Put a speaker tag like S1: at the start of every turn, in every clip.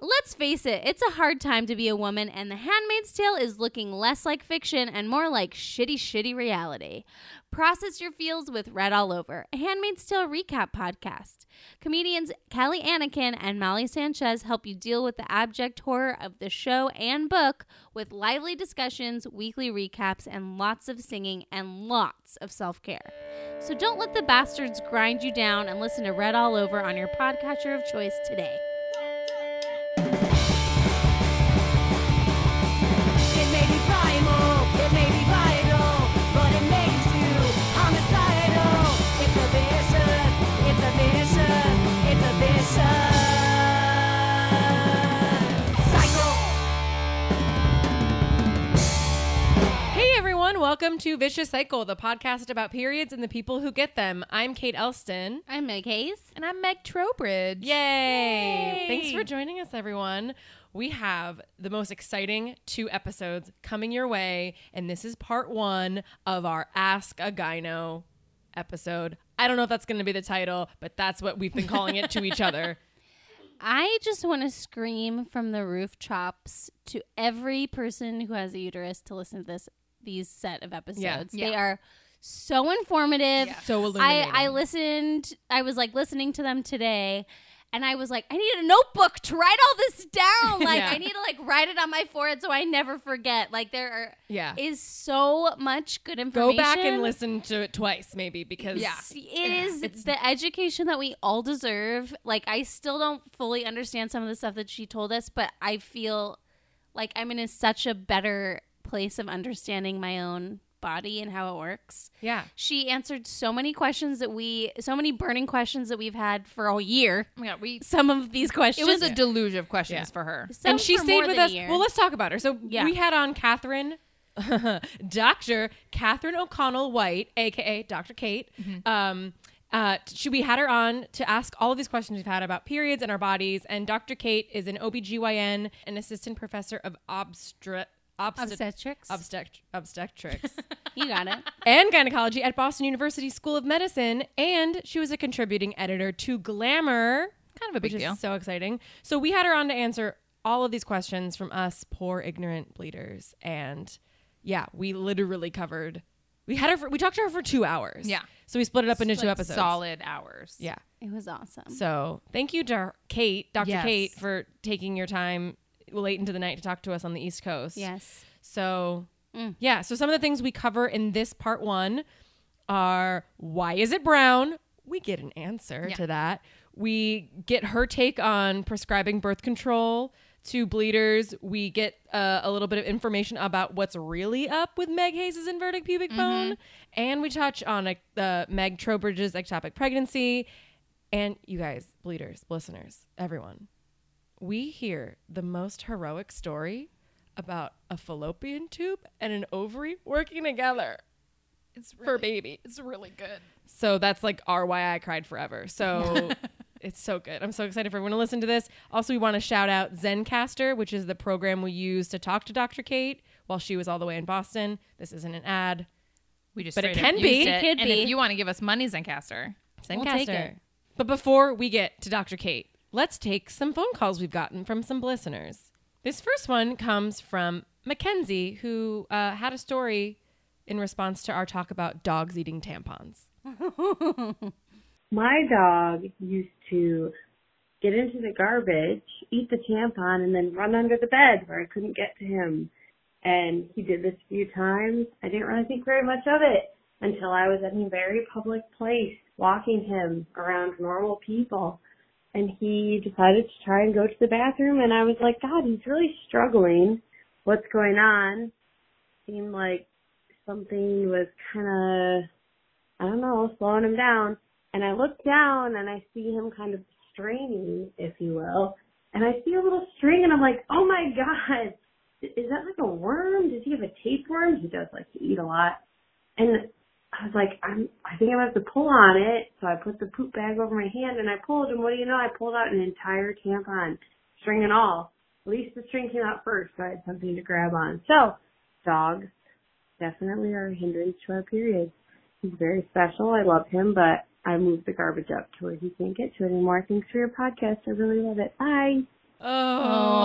S1: Let's face it, it's a hard time to be a woman, and The Handmaid's Tale is looking less like fiction and more like shitty, shitty reality. Process your feels with Red All Over, a Handmaid's Tale recap podcast. Comedians Kelly Anakin and Molly Sanchez help you deal with the abject horror of the show and book with lively discussions, weekly recaps, and lots of singing and lots of self care. So don't let the bastards grind you down and listen to Red All Over on your podcatcher of choice today.
S2: Everyone, welcome to Vicious Cycle, the podcast about periods and the people who get them. I'm Kate Elston.
S1: I'm Meg Hayes.
S3: And I'm Meg Trowbridge.
S2: Yay!
S3: Yay.
S2: Thanks for joining us, everyone. We have the most exciting two episodes coming your way, and this is part one of our Ask a Gyno episode. I don't know if that's going to be the title, but that's what we've been calling it to each other.
S1: I just want to scream from the rooftops to every person who has a uterus to listen to this these set of episodes. They
S3: Yeah.
S1: are so informative.
S2: So
S1: I
S2: illuminating.
S1: I listened. I was like listening to them today. And I was like, I need a notebook to write all this down. Like,
S2: Yeah.
S1: I need to like write it on my forehead so I never forget. Like, there are,
S2: Yeah.
S1: is so much good information.
S2: Go
S1: information.
S2: back and listen to it twice, maybe, because
S3: Yeah.
S1: It is it's the education that we all deserve. Like I still don't fully understand some of the stuff that she told us, but I feel like I'm in a, such a better place of understanding my own body and how it works.
S2: yeah.
S1: She answered so many questions that we so many burning questions that we've had for a year.
S3: God, we
S1: Some of these questions.
S3: it was a deluge of questions
S2: Yeah.
S3: for her.
S1: some
S2: and she stayed with us. Well, let's talk about her. So
S1: Yeah.
S2: we had on Katharine, Dr. Katharine O'Connell White, aka Dr. Kate.
S1: Mm-hmm.
S2: Um, uh, she, we had her on to ask all of these questions we've had about periods and our bodies. And Dr. Kate is an OBGYN, an assistant professor of obstre- obstet-
S1: obstetrics.
S2: obstet- obstetrics
S1: you got it.
S2: and gynecology at Boston University School of Medicine. And she was a contributing editor to Glamour
S3: Kind of a big
S2: which
S3: deal.
S2: is so exciting. So we had her on to answer all of these questions from us poor ignorant bleeders, and yeah, we literally covered. We had her. For, we talked to her for two hours.
S3: Yeah.
S2: So we split it up into two episodes.
S3: Solid hours.
S2: Yeah.
S1: It was awesome.
S2: So thank you to Kate, Dr.
S3: Yes.
S2: Kate, for taking your time late into the night to talk to us on the East Coast.
S1: yes.
S2: So,
S1: Mm.
S2: yeah. So some of the things we cover in this part one are why is it brown? We get an answer
S3: Yeah.
S2: to that. We get her take on prescribing birth control to bleeders. We get uh, a little bit of information about what's really up with Meg Hayes' inverted pubic bone. And we touch on uh, Meg Trowbridge's ectopic pregnancy. And you guys, bleeders, listeners, everyone, we hear the most heroic story about a fallopian tube and an ovary working together
S3: It's
S2: for baby.
S3: It's really good.
S2: So that's like our why I cried forever. So it's so good. I'm so excited for everyone to listen to this. Also, we want to shout out Zencastr, which is the program we used to talk to Dr. Kate while she was all the way in Boston. This isn't an ad.
S3: We just
S2: But it can be. It
S3: It.
S1: could
S3: and
S1: be.
S3: if you want to give us money, Zencastr.
S1: We'll
S2: Zencastr.
S1: take it.
S2: But before we get to Dr. Kate, let's take some phone calls we've gotten from some listeners. This first one comes from Mackenzie, who uh, had a story in response to our talk about dogs eating tampons.
S4: My dog used to get into the garbage, eat the tampon, and then run under the bed where I couldn't get to him. And he did this a few times. I didn't really think very much of it until I was in a very public place walking him around normal people. And he decided to try and go to the bathroom and I was like, God, he's really struggling. What's going on? Seemed like something was kind of I don't know, slowing him down. And I look down and I see him kind of straining, if you will. And I see a little string and I'm like, oh my God, is that like a worm? Does he have a tapeworm? He does like to eat a lot. And I was like, I'm, I think I'm gonna have to pull on it. So I put the poop bag over my hand and I pulled and what do you know? I pulled out an entire tampon, string and all. At least the string came out first, so I had something to grab on. So, dogs definitely are a hindrance to our periods. He's very special. I love him, but I moved the garbage up to where he can't get to it anymore. Thanks for your podcast. I really love it. Bye.
S2: Oh,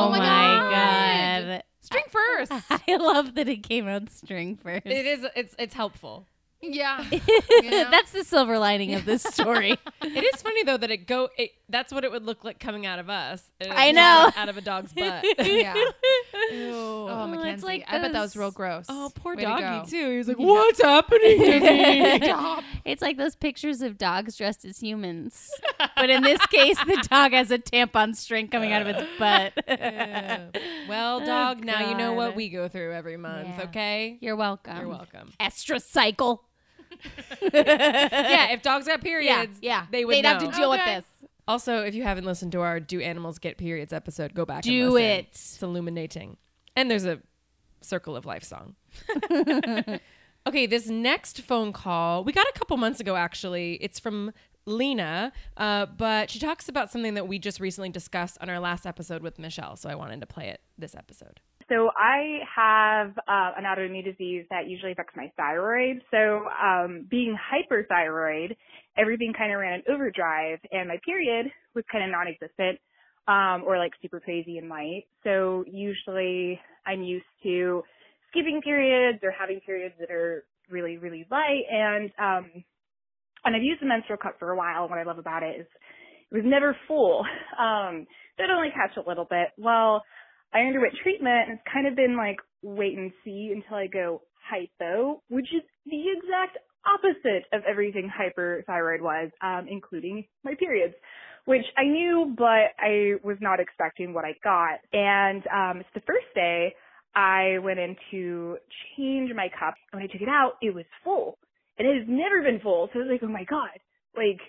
S1: Oh,
S3: my
S1: my
S3: God.
S1: god.
S3: String first.
S1: I love that it came out string first.
S2: It is. It's it's helpful.
S3: yeah.
S1: That's the silver lining of this story.
S2: It is funny though that it go. It, that's what it would look like coming out of us. It
S1: I
S2: is
S1: know.
S2: out of a dog's butt.
S3: Yeah.
S2: Ew.
S3: Oh, oh,
S1: it's
S3: Mackenzie.
S1: like
S3: I bet that was
S1: those-
S3: real gross.
S2: Oh, poor
S3: Way to
S2: doggy
S3: go.
S2: too. He was like, "What's happening to me?"
S1: it's like those pictures of dogs dressed as humans. But in this case, the dog has a tampon string coming out of its butt.
S2: Yeah. Well,
S1: Oh,
S2: dog, now you know what
S1: God.
S2: we go through every month.
S1: Yeah.
S2: Okay.
S1: You're welcome.
S2: You're welcome.
S1: Extra cycle.
S2: Yeah, if dogs got periods,
S1: yeah.
S2: they would
S1: They'd have to deal
S3: Okay.
S1: with this.
S2: Also, if you haven't listened to our "Do Animals Get Periods" episode, go back. and
S1: Do
S2: listen.
S1: it.
S2: It's illuminating, and there's a "Circle of Life" song. okay, this next phone call we got a couple months ago. Actually, it's from Lena, uh, but she talks about something that we just recently discussed on our last episode with Michelle. So I wanted to play it this episode.
S5: So I have uh, an autoimmune disease that usually affects my thyroid. So um, being hyperthyroid, everything kind of ran in overdrive, and my period was kind of non-existent um, or like super crazy and light. So usually I'm used to skipping periods or having periods that are really really light, and um, and I've used the menstrual cup for a while. What I love about it is it was never full. Um, so it'd only catch a little bit. Well. I underwent treatment and it's kind of been like wait and see until I go hypo, which is the exact opposite of everything hyperthyroid was, um, including my periods, which I knew, but I was not expecting what I got. And um, it's the first day I went in to change my cup. When I took it out, it was full. And it has never been full. So I was like, oh my God, like,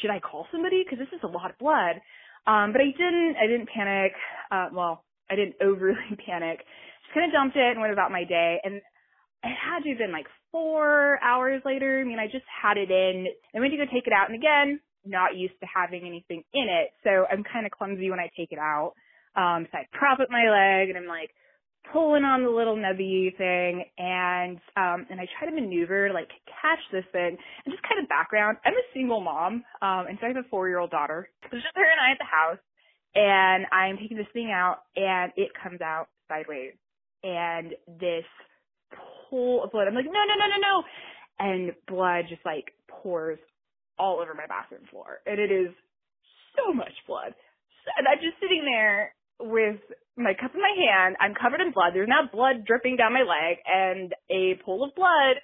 S5: should I call somebody? Because this is a lot of blood. Um, but I didn't, I didn't panic. Uh, well, I didn't overly panic. Just kind of dumped it and went about my day. And it had to have been like four hours later. I mean, I just had it in. I went to go take it out, and again, not used to having anything in it, so I'm kind of clumsy when I take it out. Um, so I prop up my leg, and I'm like pulling on the little nubby thing, and um, and I try to maneuver, like catch this thing, and just kind of background. I'm a single mom, um, and so I have a four year old daughter. So it's just her and I at the house and I'm taking this thing out and it comes out sideways and this pool of blood. I'm like, no, no, no, no, no. And blood just like pours all over my bathroom floor. And it is so much blood. And I'm just sitting there with my cup in my hand. I'm covered in blood. There's now blood dripping down my leg and a pool of blood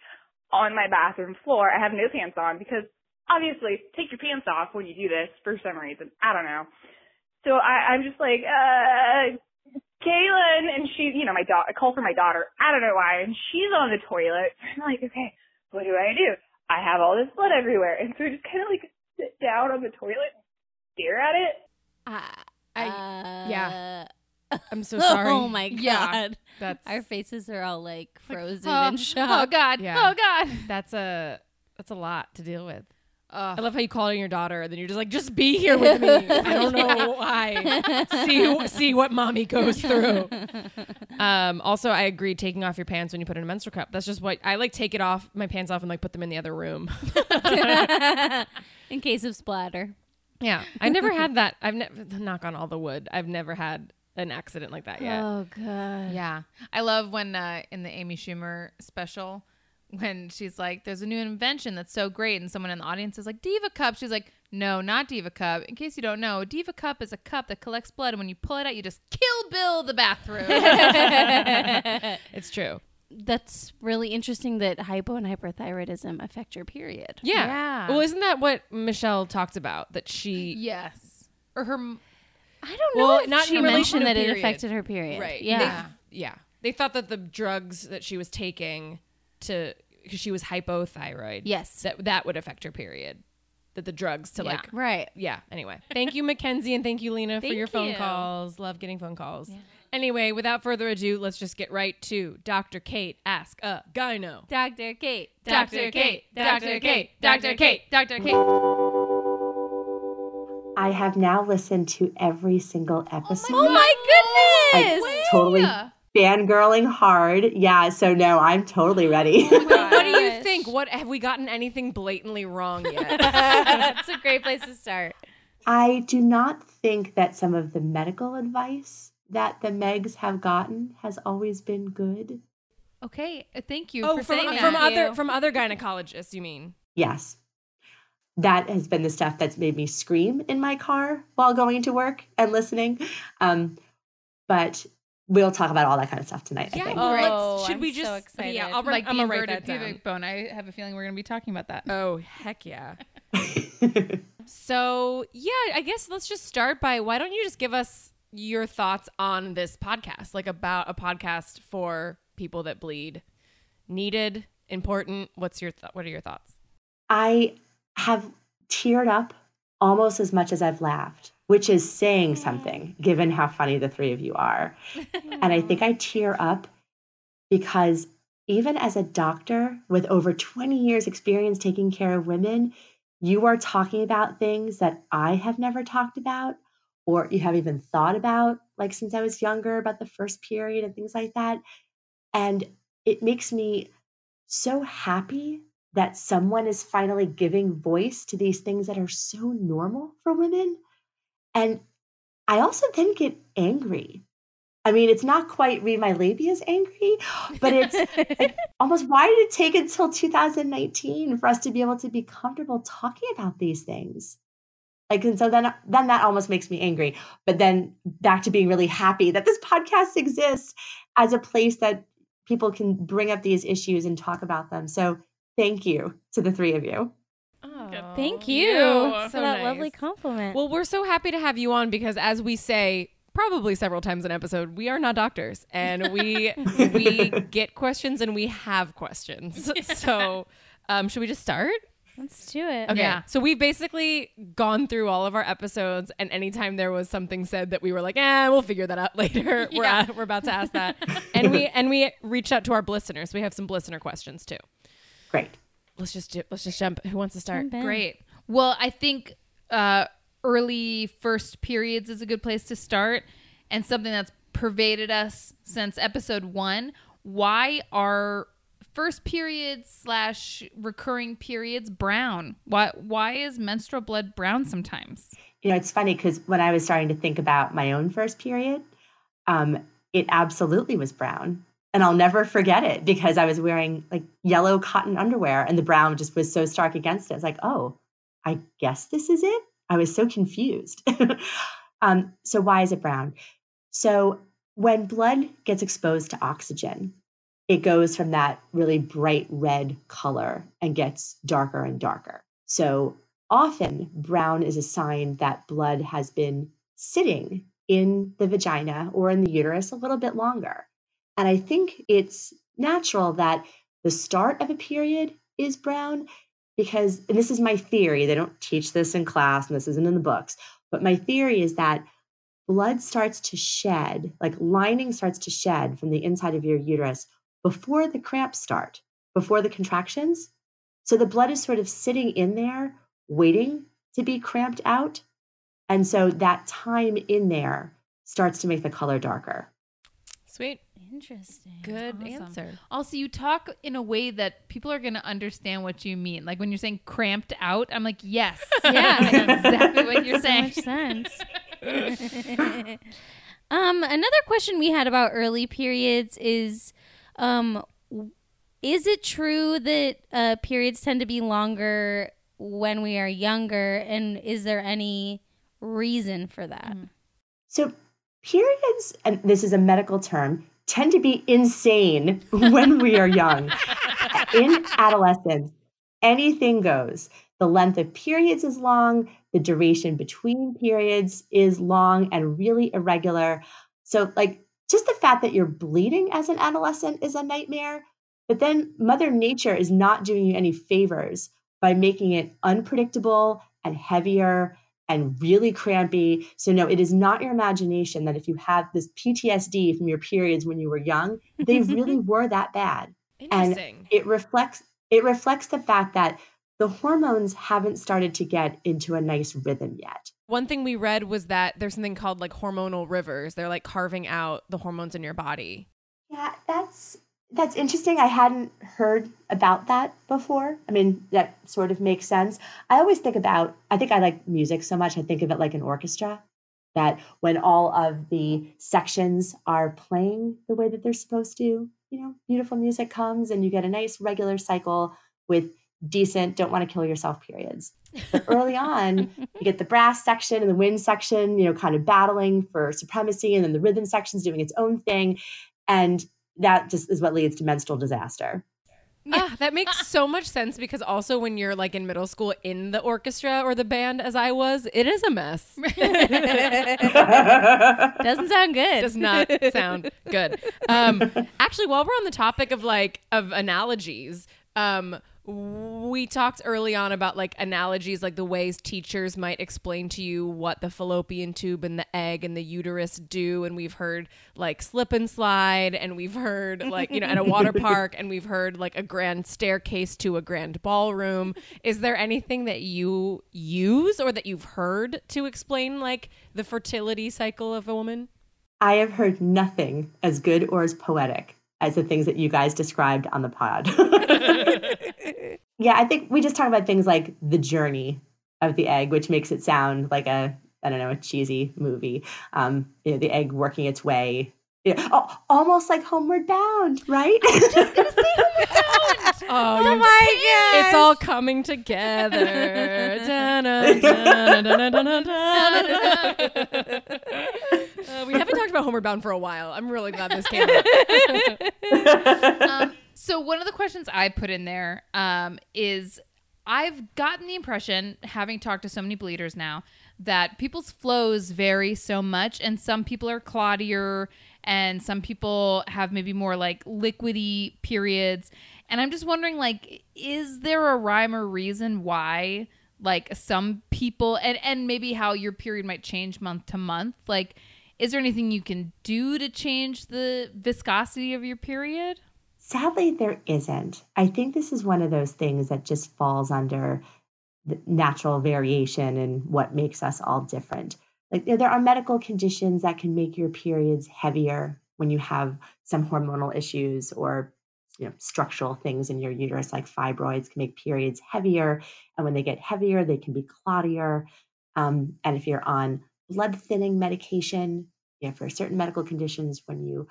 S5: on my bathroom floor. I have no pants on because obviously take your pants off when you do this for some reason. I don't know. So I, I'm just like, uh, Kaylin, and she, you know, my daughter, I call for my daughter. I don't know why, and she's on the toilet. I'm like, okay, what do I do? I have all this blood everywhere, and so I just kind of like sit down on the toilet, and stare at it.
S2: I- yeah.
S1: Uh,
S2: I'm so sorry.
S1: Oh my god.
S3: Yeah.
S2: That's
S1: Our faces are all like frozen
S3: oh,
S1: in
S3: oh. God.
S2: Yeah.
S3: Oh God.
S2: that's a that's a lot to deal with.
S3: Ugh.
S2: I love how you call in your daughter, and then you're just like, just be here with me. I don't know why. see see what mommy goes through. Um, also, I agree. Taking off your pants when you put in a menstrual cup. That's just what I like. Take it off my pants off and like put them in the other room.
S1: in case of splatter.
S2: yeah, I never had that. I've never knock on all the wood. I've never had an accident like that yet.
S1: Oh god.
S3: Yeah. I love when uh, in the Amy Schumer special, when she's like, there's a new invention that's so great. And someone in the audience is like, Diva Cup. She's like, no, not Diva Cup. In case you don't know, a Diva Cup is a cup that collects blood. And when you pull it out, you just kill Bill the bathroom.
S2: It's true.
S1: That's really interesting that hypo and hyperthyroidism affect your period.
S2: Yeah.
S3: Yeah.
S2: Well, isn't that what Michelle talked about? That she
S3: yes. Or her.
S1: I don't know
S2: Well,
S1: if
S2: not
S1: she
S2: in relation
S1: mentioned
S2: to
S1: that it affected her period.
S2: Right.
S1: Yeah.
S2: They, yeah. They thought that the drugs that she was taking to because she was hypothyroid.
S1: Yes.
S2: That that would affect her period. That the drugs to
S3: Yeah.
S2: like
S1: right.
S2: yeah. Anyway, thank you, Mackenzie, and thank you, Lena, for your phone
S1: you.
S2: calls. Love getting phone calls. Anyway, without further ado, let's just get right to Dr. Kate Ask a Gyno.
S1: Dr. Kate.
S3: Dr. Kate. Dr. Kate. Dr. Kate. Dr. Kate.
S6: I have now listened to every single episode.
S1: Oh my oh goodness.
S6: Like, totally fangirling hard. Yeah, so no, I'm totally ready.
S2: what do you think? What have we gotten anything blatantly wrong yet?
S1: That's a great place to start.
S6: I do not think that some of the medical advice that the Megs have gotten has always been good.
S3: Okay, uh, thank you
S2: Oh,
S3: for
S2: from,
S3: saying
S2: from
S3: that.
S2: other from other gynecologists, you mean?
S6: Yes. That has been the stuff that's made me scream in my car while going to work and listening. Um, but we'll talk about all that kind of stuff tonight, I think.
S2: Oh, should
S1: I'm
S2: we
S1: so
S2: just?
S1: excited.
S2: Yeah, I'll,
S3: like
S2: I'm
S3: the
S2: gonna write that down.
S3: bone. I have a feeling we're going to be talking about that.
S2: Oh heck yeah! So yeah, I guess let's just start by why don't you just give us your thoughts on this podcast, like about a podcast for people that bleed, needed, important. What's your th- what are your thoughts?
S6: I have teared up almost as much as I've laughed, which is saying something mm. given how funny the three of you are. And I think I tear up because even as a doctor with over 20 years experience taking care of women, you are talking about things that I have never talked about or you have even thought about like since I was younger about the first period and things like that. And it makes me so happy that someone is finally giving voice to these things that are so normal for women. And I also then get angry. I mean, it's not quite read my labias angry, but it's like, almost why did it take until 2019 for us to be able to be comfortable talking about these things? Like, and so then, then that almost makes me angry. But then back to being really happy that this podcast exists as a place that people can bring up these issues and talk about them. So thank you to the three of you.
S2: Oh,
S1: Thank you
S2: you.
S1: for
S2: So
S1: that
S2: nice.
S1: lovely compliment.
S2: Well, we're so happy to have you on because, as we say probably several times an episode, we are not doctors, and we we get questions and we have questions. So, um, should we just start?
S1: Let's do it.
S2: Okay.
S3: Yeah.
S2: So we've basically gone through all of our episodes, and anytime there was something said that we were like, "Eh, we'll figure that out later," we're at, we're about to ask that, and we and we reached out to our listeners. We have some listener questions too.
S6: Great.
S2: Let's just do, let's just jump. Who wants to start?
S3: Great. Well, I think uh, early first periods is a good place to start, and something that's pervaded us since episode one. Why are first periods slash recurring periods brown? Why why is menstrual blood brown sometimes?
S6: You know, it's funny because when I was starting to think about my own first period, um, it absolutely was brown. And I'll never forget it because I was wearing like yellow cotton underwear and the brown just was so stark against it. It's like, oh, I guess this is it. I was so confused. um, so, why is it brown? So, when blood gets exposed to oxygen, it goes from that really bright red color and gets darker and darker. So, often brown is a sign that blood has been sitting in the vagina or in the uterus a little bit longer. And I think it's natural that the start of a period is brown because, and this is my theory, they don't teach this in class and this isn't in the books, but my theory is that blood starts to shed, like lining starts to shed from the inside of your uterus before the cramps start, before the contractions. So the blood is sort of sitting in there waiting to be cramped out. And so that time in there starts to make the color darker.
S2: Sweet.
S1: Interesting.
S2: Good
S3: Awesome.
S2: answer.
S3: Also, you talk in a way that people are going to understand what you mean. Like when you're saying cramped out, I'm like, yes,
S1: Yeah.
S3: I exactly what you're
S1: so
S3: saying.
S1: much sense. um, another question we had about early periods is, um, is it true that uh, periods tend to be longer when we are younger, and is there any reason for that?
S6: So periods, and this is a medical term, tend to be insane when we are young. In adolescence, anything goes. The length of periods is long, the duration between periods is long and really irregular. So, like, just the fact that you're bleeding as an adolescent is a nightmare. But then Mother Nature is not doing you any favors by making it unpredictable and heavier and really crampy. So, no, it is not your imagination that if you have this PTSD from your periods when you were young, they really were that bad.
S2: Interesting.
S6: It reflects it reflects the fact that the hormones haven't started to get into a nice rhythm yet.
S2: One thing we read was that there's something called like hormonal rivers. They're like carving out the hormones in your body.
S6: Yeah, that's that's interesting. I hadn't heard about that before. I mean, that sort of makes sense. I always think about, I think I like music so much, I think of it like an orchestra. That when all of the sections are playing the way that they're supposed to, you know, beautiful music comes and you get a nice regular cycle with decent, don't want to kill yourself periods. But early on, you get the brass section and the wind section, you know, kind of battling for supremacy, and then the rhythm section's doing its own thing. And that just is what leads to menstrual disaster.
S2: Ah, that makes so much sense because also when you're like in middle school in the orchestra or the band, as I was, it is a mess.
S1: Doesn't sound good.
S2: Does not sound good. Um, actually, while we're on the topic of like of analogies, um, we talked early on about like analogies, like the ways teachers might explain to you what the fallopian tube and the egg and the uterus do. And we've heard like slip and slide, and we've heard like, you know, at a water park, and we've heard like a grand staircase to a grand ballroom. Is there anything that you use or that you've heard to explain like the fertility cycle of a woman?
S6: I have heard nothing as good or as poetic as the things that you guys described on the pod. yeah, I think we just talk about things like the journey of the egg, which makes it sound like a I don't know a cheesy movie. Um, you know, the egg working its way. You know, oh, almost like Homeward Bound, right?
S2: Oh,
S1: oh my god.
S2: It's all coming together. Uh, we haven't talked about Homeward Bound for a while. I'm really glad this came up.
S3: um, so one of the questions I put in there um, is I've gotten the impression, having talked to so many bleeders now, that people's flows vary so much, and some people are clottier, and some people have maybe more like liquidy periods. And I'm just wondering, like, is there a rhyme or reason why, like, some people, and and maybe how your period might change month to month, like. Is there anything you can do to change the viscosity of your period?
S6: Sadly, there isn't. I think this is one of those things that just falls under natural variation and what makes us all different. Like there there are medical conditions that can make your periods heavier when you have some hormonal issues or you know structural things in your uterus like fibroids can make periods heavier and when they get heavier they can be clottier um, and if you're on blood thinning medication you know, for certain medical conditions when you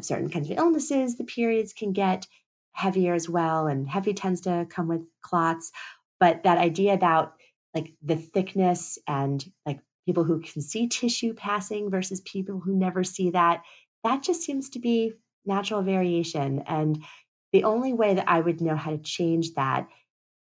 S6: certain kinds of illnesses, the periods can get heavier as well, and heavy tends to come with clots. But that idea about like the thickness and like people who can see tissue passing versus people who never see that, that just seems to be natural variation. And the only way that I would know how to change that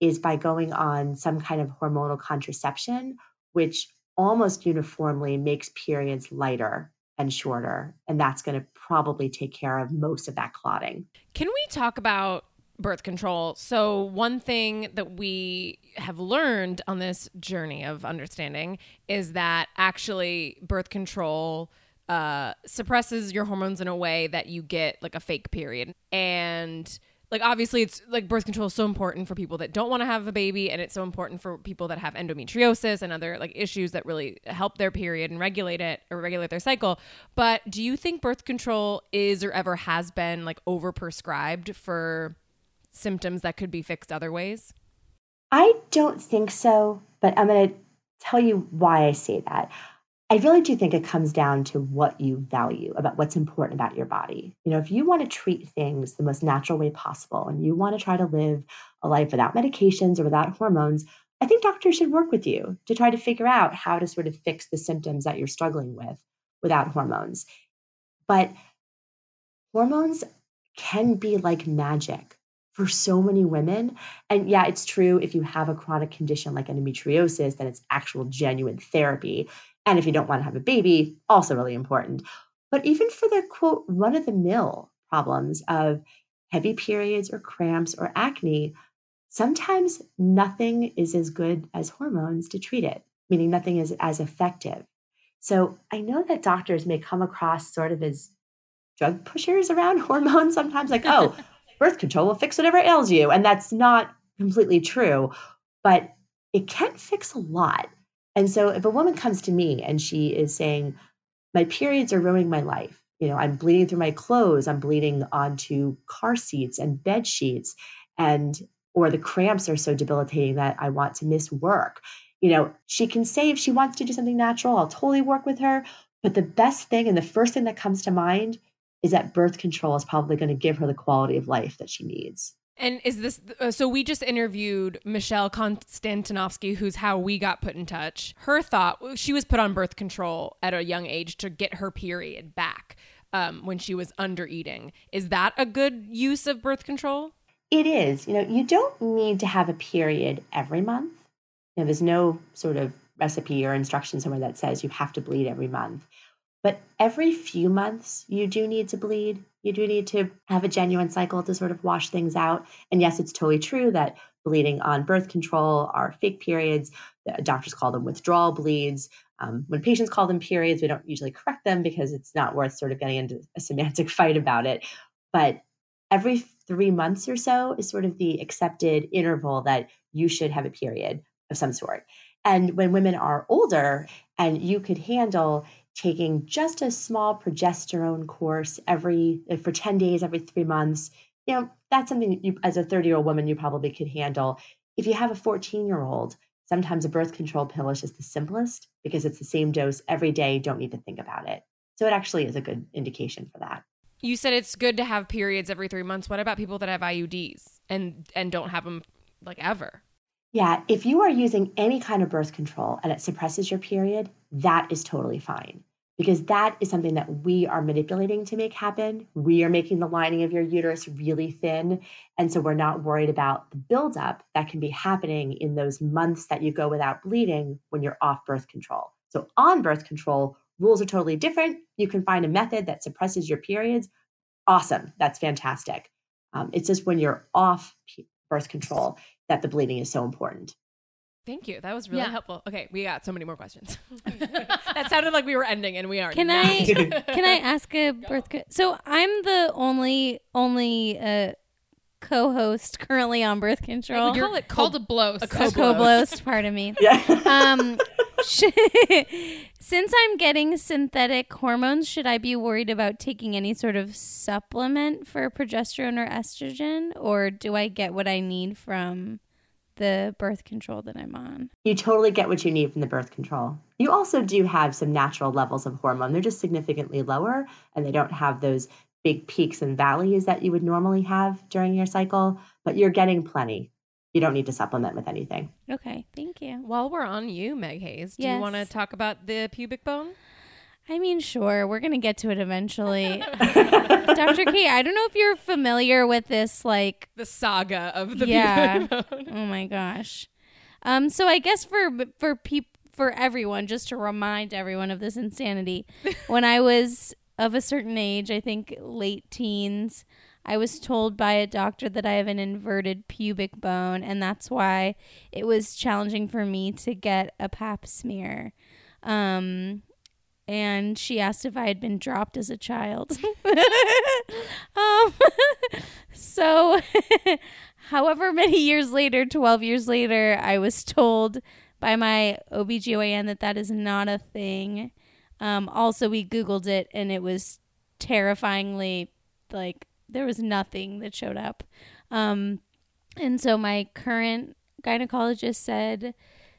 S6: is by going on some kind of hormonal contraception, which almost uniformly makes periods lighter and shorter. And that's going to probably take care of most of that clotting.
S2: Can we talk about birth control? So, one thing that we have learned on this journey of understanding is that actually birth control uh, suppresses your hormones in a way that you get like a fake period. And like obviously it's like birth control is so important for people that don't want to have a baby and it's so important for people that have endometriosis and other like issues that really help their period and regulate it or regulate their cycle but do you think birth control is or ever has been like overprescribed for symptoms that could be fixed other ways
S6: I don't think so, but I'm going to tell you why I say that. I really do think it comes down to what you value about what's important about your body. You know, if you want to treat things the most natural way possible and you want to try to live a life without medications or without hormones, I think doctors should work with you to try to figure out how to sort of fix the symptoms that you're struggling with without hormones. But hormones can be like magic for so many women. And yeah, it's true if you have a chronic condition like endometriosis, then it's actual genuine therapy. And if you don't want to have a baby, also really important. But even for the quote run of the mill problems of heavy periods or cramps or acne, sometimes nothing is as good as hormones to treat it, meaning nothing is as effective. So I know that doctors may come across sort of as drug pushers around hormones sometimes, like, oh, birth control will fix whatever ails you. And that's not completely true, but it can fix a lot. And so if a woman comes to me and she is saying, my periods are ruining my life, you know, I'm bleeding through my clothes, I'm bleeding onto car seats and bed sheets, and or the cramps are so debilitating that I want to miss work. You know, she can say if she wants to do something natural, I'll totally work with her. But the best thing and the first thing that comes to mind is that birth control is probably going to give her the quality of life that she needs.
S2: And is this uh, so? We just interviewed Michelle Konstantinovsky, who's how we got put in touch. Her thought she was put on birth control at a young age to get her period back um, when she was under eating. Is that a good use of birth control?
S6: It is. You know, you don't need to have a period every month. You know, there's no sort of recipe or instruction somewhere that says you have to bleed every month. But every few months, you do need to bleed. You do need to have a genuine cycle to sort of wash things out. And yes, it's totally true that bleeding on birth control are fake periods. The doctors call them withdrawal bleeds. Um, when patients call them periods, we don't usually correct them because it's not worth sort of getting into a semantic fight about it. But every three months or so is sort of the accepted interval that you should have a period of some sort. And when women are older and you could handle taking just a small progesterone course every for 10 days every 3 months, you know, that's something you as a 30-year-old woman you probably could handle. If you have a 14-year-old, sometimes a birth control pill is just the simplest because it's the same dose every day, don't need to think about it. So it actually is a good indication for that.
S2: You said it's good to have periods every three months. What about people that have IUDs and and don't have them like ever?
S6: Yeah, if you are using any kind of birth control and it suppresses your period, that is totally fine because that is something that we are manipulating to make happen. We are making the lining of your uterus really thin. And so we're not worried about the buildup that can be happening in those months that you go without bleeding when you're off birth control. So, on birth control, rules are totally different. You can find a method that suppresses your periods. Awesome. That's fantastic. Um, it's just when you're off birth control that the bleeding is so important.
S2: Thank you. That was really
S3: Yeah.
S2: helpful. Okay, we got so many more questions. that sounded like we were ending, and we are.
S1: Can
S2: not.
S1: I can I ask a birth? Co- so I'm the only only uh, co-host currently on birth control.
S2: You're
S3: Call it called a blow.
S2: a
S1: a
S2: co-
S1: co-blost. Pardon me.
S6: Yeah.
S1: Um, sh- since I'm getting synthetic hormones, should I be worried about taking any sort of supplement for progesterone or estrogen, or do I get what I need from the birth control that I'm on?
S6: you totally get what you need from the birth control. You also do have some natural levels of hormone. They're just significantly lower and they don't have those big peaks and valleys that you would normally have during your cycle, but you're getting plenty. You don't need to supplement with anything.
S1: Okay, thank you.
S2: While we're on you, Meg Hayes, do you want to talk about the pubic bone?
S1: I mean, sure, we're gonna get to it eventually. Dr. K, I don't know if you're familiar with this, like,
S2: The saga of the
S1: Yeah.
S2: pubic bone.
S1: oh my gosh. Um, so I guess for for peop for everyone, just to remind everyone of this insanity, when I was of a certain age, I think late teens, I was told by a doctor that I have an inverted pubic bone, and that's why it was challenging for me to get a pap smear. Um, and she asked if I had been dropped as a child. um, so, however many years later, 12 years later, I was told by my OBGYN that that is not a thing. Um, also, we Googled it and it was terrifyingly like there was nothing that showed up. Um, and so my current gynecologist said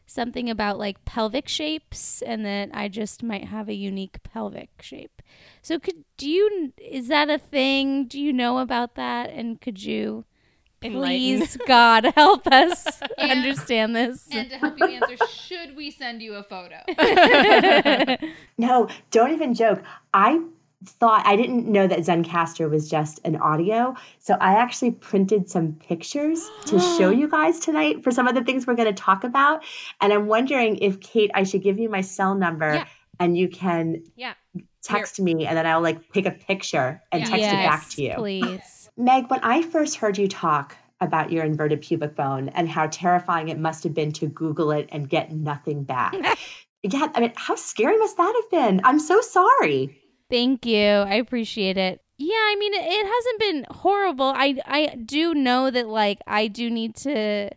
S1: something about like pelvic shapes and that I just might have a unique pelvic shape. So could do you is that a thing? Do you know about that and could you
S2: Enlighten.
S1: please God help us
S3: And-
S1: understand this?
S3: And to help you answer, should we send you a photo?
S6: No, don't even joke. I thought I didn't know that Zencastr was just an audio. So I actually printed some pictures to show you guys tonight for some of the things we're going to talk about. And I'm wondering if Kate, I should give you my cell number
S2: Yeah.
S6: and you can
S2: Yeah.
S6: text me and then I'll like pick a picture and
S2: Yeah.
S6: text it back to you.
S1: Please.
S6: Meg, when I first heard you talk about your inverted pubic bone and how terrifying it must have been to Google it and get nothing back. yeah, I mean, how scary must that have been? I'm so sorry.
S1: Thank you. I appreciate it. Yeah, I mean it, hasn't been horrible. I I do know that like I do need to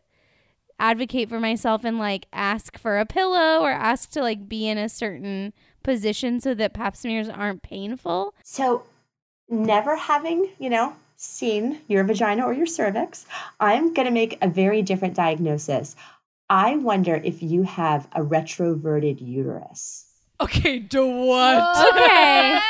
S1: advocate for myself and like ask for a pillow or ask to like be in a certain position so that pap smears aren't painful?
S6: So, never having, you know, seen your vagina or your cervix, I'm going to make a very different diagnosis. I wonder if you have a retroverted uterus.
S2: Okay, to what?
S1: Okay.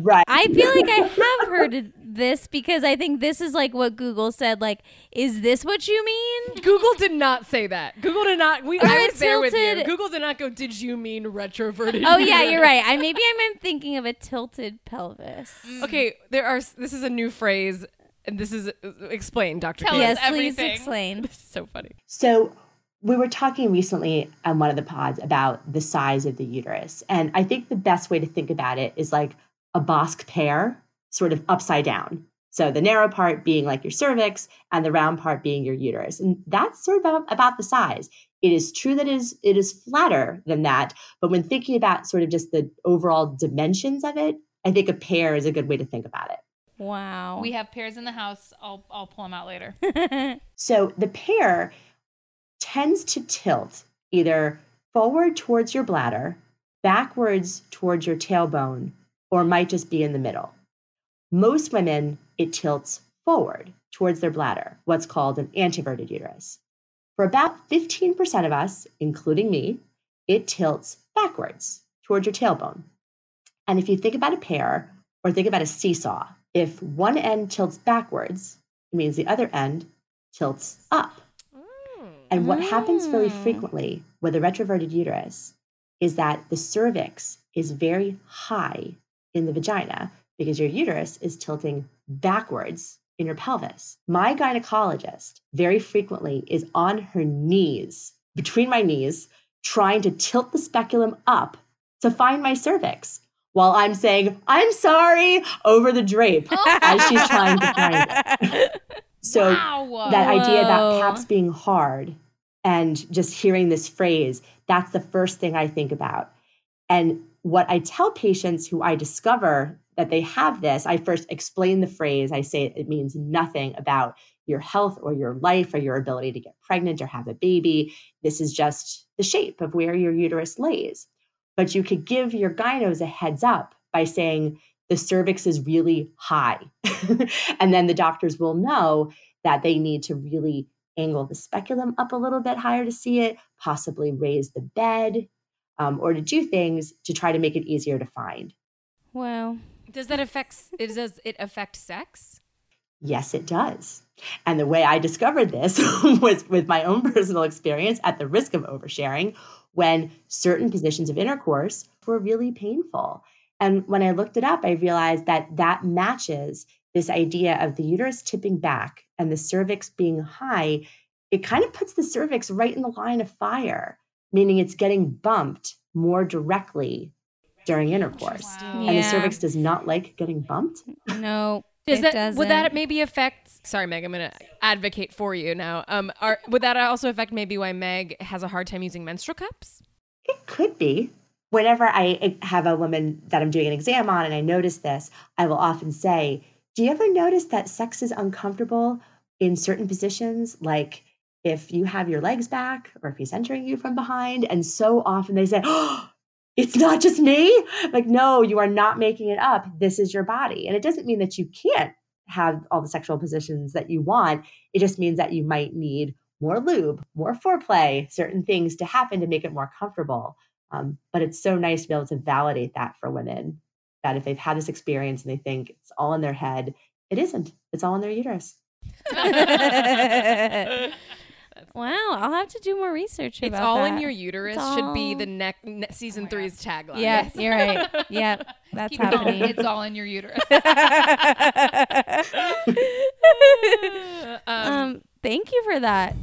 S6: Right.
S1: I feel like I have heard this because I think this is like what Google said. Like, is this what you mean?
S2: Google did not say that. Google did not. We,
S1: Or
S2: I
S1: a
S2: was there with you.
S1: tilted-
S2: Google did not go. Did you mean retroverted?
S1: Oh yeah, you're right. I maybe I'm thinking of a tilted pelvis. Mm.
S2: Okay, there are. This is a new phrase, and this is uh, explain, Doctor.
S3: Tell
S2: Kate.
S3: us
S1: yes, please
S3: everything.
S1: explain.
S2: This is so funny.
S6: So, we were talking recently on one of the pods about the size of the uterus. And I think the best way to think about it is like a Bosc pear, sort of upside down. So, the narrow part being like your cervix and the round part being your uterus. And that's sort of about, about the size. It is true that it is, it is flatter than that. But when thinking about sort of just the overall dimensions of it, I think a pear is a good way to think about it.
S1: Wow.
S3: We have pairs in the house. I'll I'll pull them out later.
S6: So the pear tends to tilt either forward towards your bladder, backwards towards your tailbone, or might just be in the middle. Most women, it tilts forward towards their bladder, what's called an anteverted uterus. For about 15% of us, including me, it tilts backwards towards your tailbone. And if you think about a pair or think about a seesaw, if one end tilts backwards, it means the other end tilts up. And what happens very
S1: Mm.
S6: frequently with a retroverted uterus is that the cervix is very high in the vagina because your uterus is tilting backwards in your pelvis. My gynecologist very frequently is on her knees, between my knees, trying to tilt the speculum up to find my cervix while I'm saying, I'm sorry, over the drape as she's trying to find it. So
S3: wow.
S6: that idea about caps being hard and just hearing this phrase, that's the first thing I think about. And what I tell patients who I discover that they have this, I first explain the phrase. I say it means nothing about your health or your life or your ability to get pregnant or have a baby. This is just the shape of where your uterus lays. But you could give your gynos a heads up by saying the cervix is really high. and then the doctors will know that they need to really angle the speculum up a little bit higher to see it, possibly raise the bed, um, or to do things to try to make it easier to find.
S1: wow.
S2: Does that affect? It does it affect sex?
S6: Yes, it does. And the way I discovered this was with my own personal experience at the risk of oversharing when certain positions of intercourse were really painful. And when I looked it up, I realized that that matches this idea of the uterus tipping back and the cervix being high. It kind of puts the cervix right in the line of fire, meaning it's getting bumped more directly during intercourse.
S3: Wow.
S6: And the cervix does not like getting bumped.
S1: No.
S2: Does
S1: it
S2: that
S1: doesn't.
S2: would that maybe affect? Sorry, Meg. I'm gonna advocate for you now. Um, are, would that also affect maybe why Meg has a hard time using menstrual cups?
S6: It could be. Whenever I have a woman that I'm doing an exam on and I notice this, I will often say, Do you ever notice that sex is uncomfortable in certain positions? Like if you have your legs back or if he's entering you from behind. And so often they say, Oh, it's not just me. Like, no, you are not making it up. This is your body. And it doesn't mean that you can't have all the sexual positions that you want. It just means that you might need more lube, more foreplay, certain things to happen to make it more comfortable. Um, but it's so nice to be able to validate that for women that if they've had this experience and they think it's all in their head, it isn't. It's all in their uterus.
S1: wow, I'll have to do more research
S2: It's
S1: about
S2: all
S1: that.
S2: in your uterus
S1: It's
S2: should be the next ne- season
S3: my
S2: three's tagline.
S1: Yes, you're right. Yep, that's
S3: Keep going.
S1: happening.
S3: It's all in your uterus.
S2: um,
S1: um, thank you for that.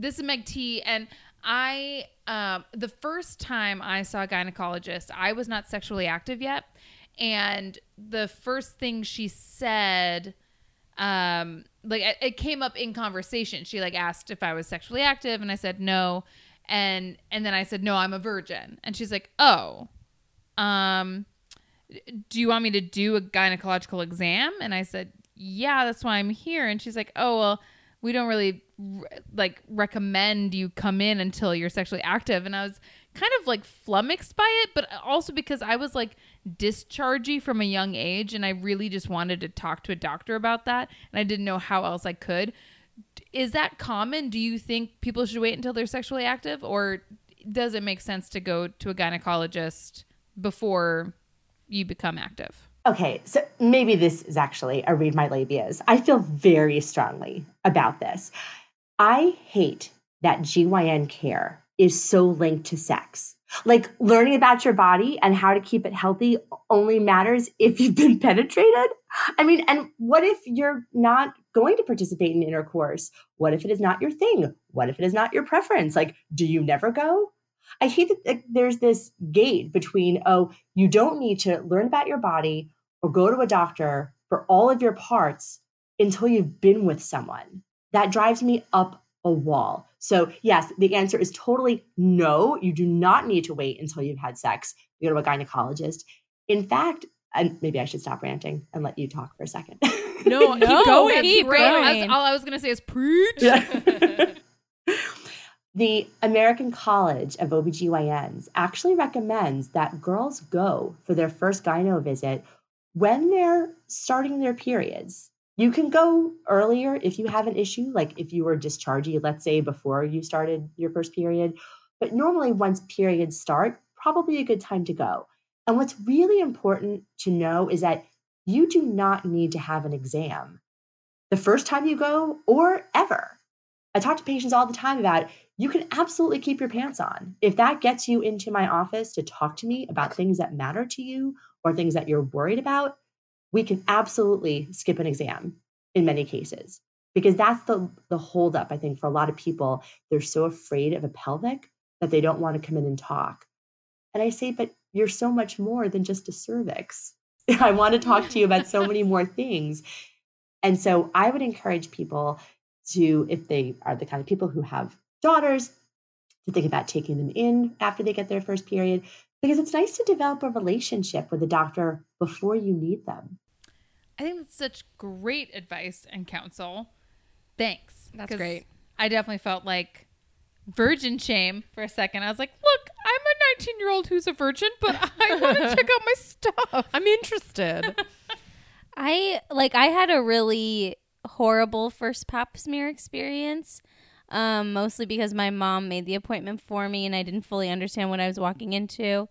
S3: This is Meg T, and I um, the first time I saw a gynecologist, I was not sexually active yet, and the first thing she said, um, like it, it came up in conversation. She like asked if I was sexually active, and I said no, and and then I said no, I'm a virgin, and she's like, oh, um. do you want me to do a gynecological exam? And I said, yeah, that's why I'm here. And she's like, oh, well, we don't really re- like recommend you come in until you're sexually active. And I was kind of like flummoxed by it, but also because I was like dischargy from a young age and I really just wanted to talk to a doctor about that. And I didn't know how else I could. Is that common? Do you think people should wait until they're sexually active or does it make sense to go to a gynecologist before you become active?
S6: Okay, so maybe this is actually a read my labias. I feel very strongly about this. I hate that GYN care is so linked to sex. Like learning about your body and how to keep it healthy only matters if you've been penetrated. I mean, and what if you're not going to participate in intercourse? What if it is not your thing? What if it is not your preference? Like, do you never go? I hate that like, there's this gate between, oh, you don't need to learn about your body or go to a doctor for all of your parts until you've been with someone. That drives me up a wall. So, yes, the answer is totally no. You do not need to wait until you've had sex. You go to a gynecologist. In fact, and maybe I should stop ranting and let you talk for a second.
S2: No,
S1: No,
S2: keep going.
S1: keep
S3: Great.
S1: going.
S3: That's all I was going to say is preach.
S6: Yeah. the American College of OBGYNs actually recommends that girls go for their first gyno visit when they're starting their periods. You can go earlier if you have an issue, like if you were discharging, let's say before you started your first period. But normally, once periods start, probably a good time to go. And what's really important to know is that you do not need to have an exam the first time you go or ever. I talk to patients all the time about you can absolutely keep your pants on. If that gets you into my office to talk to me about things that matter to you or things that you're worried about, we can absolutely skip an exam in many cases because that's the the holdup I think for a lot of people. They're so afraid of a pelvic that they don't want to come in and talk. And I say, but you're so much more than just a cervix. I want to talk to you about so many more things. And so I would encourage people to, if they are the kind of people who have daughters, to think about taking them in after they get their first period, because it's nice to develop a relationship with a doctor before you need them.
S3: I think that's such great advice and counsel. Thanks.
S2: That's great.
S3: I definitely felt like virgin shame for a second. I was like, look, I'm a 19 year old who's a virgin, but I want to check out my stuff.
S2: I'm interested.
S1: I like I had a really horrible first pap smear experience. Um, mostly because my mom made the appointment for me and I didn't fully understand what I was walking into.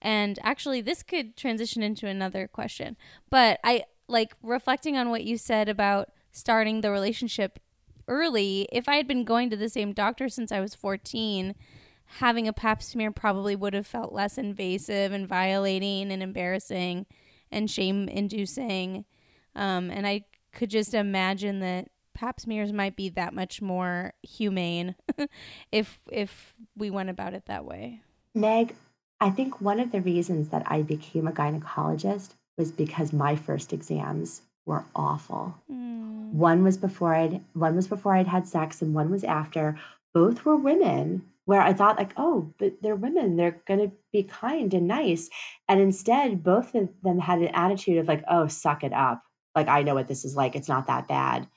S1: And actually this could transition into another question. But I like reflecting on what you said about starting the relationship early, if I had been going to the same doctor since I was 14, having a pap smear probably would have felt less invasive and violating and embarrassing and shame inducing. Um, and I could just imagine that pap smears might be that much more humane if if we went about it that way.
S6: Meg, I think one of the reasons that I became a gynecologist was because my first exams were awful.
S1: Mm.
S6: One was before I'd one was before I'd had sex and one was after. Both were women where I thought like, oh, but they're women, they're gonna be kind and nice. And instead, both of them had an attitude of like, oh, suck it up. Like I know what this is like. It's not that bad.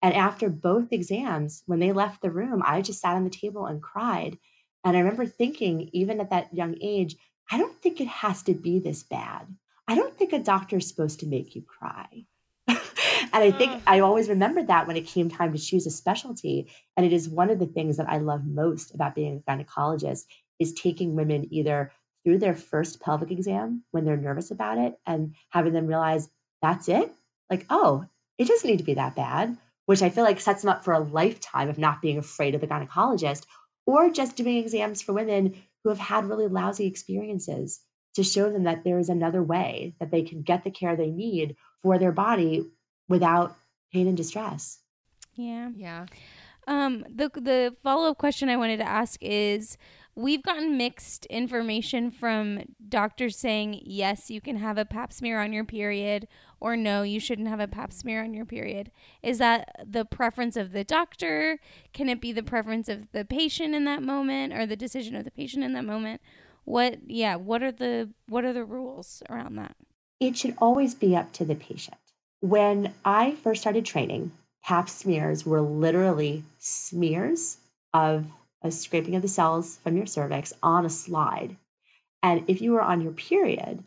S6: And after both exams, when they left the room, I just sat on the table and cried. And I remember thinking, even at that young age, I don't think it has to be this bad. I don't think a doctor is supposed to make you cry. and I think mm. I always remembered that when it came time to choose a specialty. And it is one of the things that I love most about being a gynecologist is taking women either through their first pelvic exam when they're nervous about it and having them realize that's it. Like, oh, it doesn't need to be that bad, which I feel like sets them up for a lifetime of not being afraid of the gynecologist or just doing exams for women who have had really lousy experiences to show them that there is another way that they can get the care they need for their body without pain and distress.
S1: Yeah.
S2: yeah.
S1: Um, the the follow up question I wanted to ask is: We've gotten mixed information from doctors saying yes, you can have a Pap smear on your period, or no, you shouldn't have a Pap smear on your period. Is that the preference of the doctor? Can it be the preference of the patient in that moment, or the decision of the patient in that moment? What? Yeah. What are the what are the rules around that?
S6: It should always be up to the patient. When I first started training, pap smears were literally smears of a scraping of the cells from your cervix on a slide. And if you were on your period,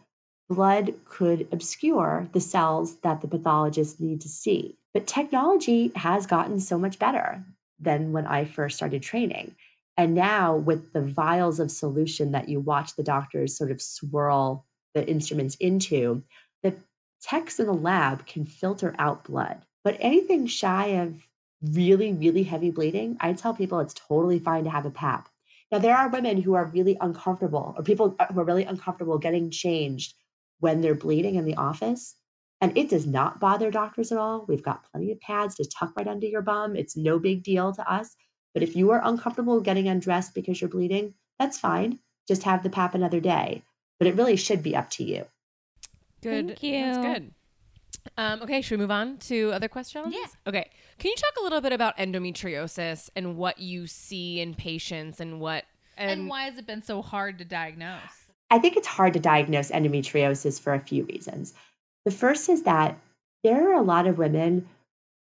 S6: blood could obscure the cells that the pathologists need to see. But technology has gotten so much better than when I first started training. And now, with the vials of solution that you watch the doctors sort of swirl the instruments into, the techs in the lab can filter out blood. But anything shy of really, really heavy bleeding, I tell people it's totally fine to have a PAP. Now, there are women who are really uncomfortable, or people uh, who are really uncomfortable getting changed when they're bleeding in the office. And it does not bother doctors at all. We've got plenty of pads to tuck right under your bum. It's no big deal to us. But if you are uncomfortable getting undressed because you're bleeding, that's fine. Just have the PAP another day. But it really should be up to you.
S2: Good.
S1: Thank you.
S2: That's good. Um, okay, should we move on to other questions?
S3: Yeah.
S2: Okay. Can you talk a little bit about endometriosis and what you see in patients and what
S3: And, why has it been so hard to diagnose?
S6: I think it's hard to diagnose endometriosis for a few reasons. The first is that there are a lot of women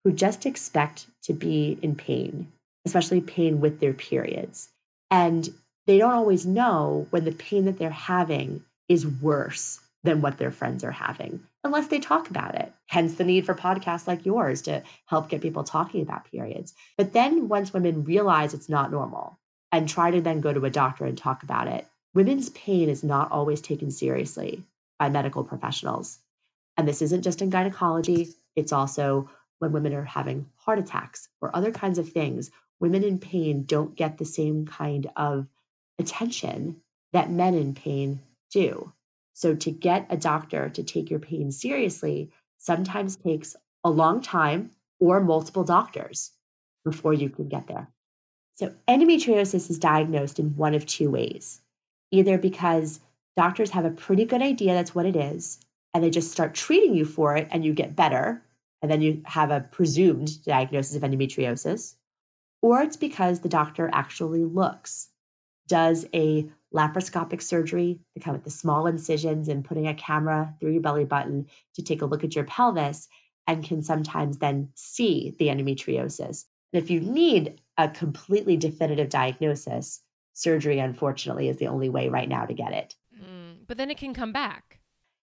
S6: who just expect to be in pain, especially pain with their periods. And they don't always know when the pain that they're having is worse than what their friends are having unless they talk about it. Hence the need for podcasts like yours to help get people talking about periods. But then once women realize it's not normal and try to then go to a doctor and talk about it, women's pain is not always taken seriously by medical professionals. And this isn't just in gynecology, it's also when women are having heart attacks or other kinds of things. Women in pain don't get the same kind of attention that men in pain do. So, to get a doctor to take your pain seriously sometimes takes a long time or multiple doctors before you can get there. So, endometriosis is diagnosed in one of two ways either because doctors have a pretty good idea that's what it is, and they just start treating you for it and you get better, and then you have a presumed diagnosis of endometriosis, or it's because the doctor actually looks, does a laparoscopic surgery, they come with the small incisions and putting a camera through your belly button to take a look at your pelvis and can sometimes then see the endometriosis. And if you need a completely definitive diagnosis, surgery, unfortunately, is the only way right now to get it.
S2: Mm, but then it can come back.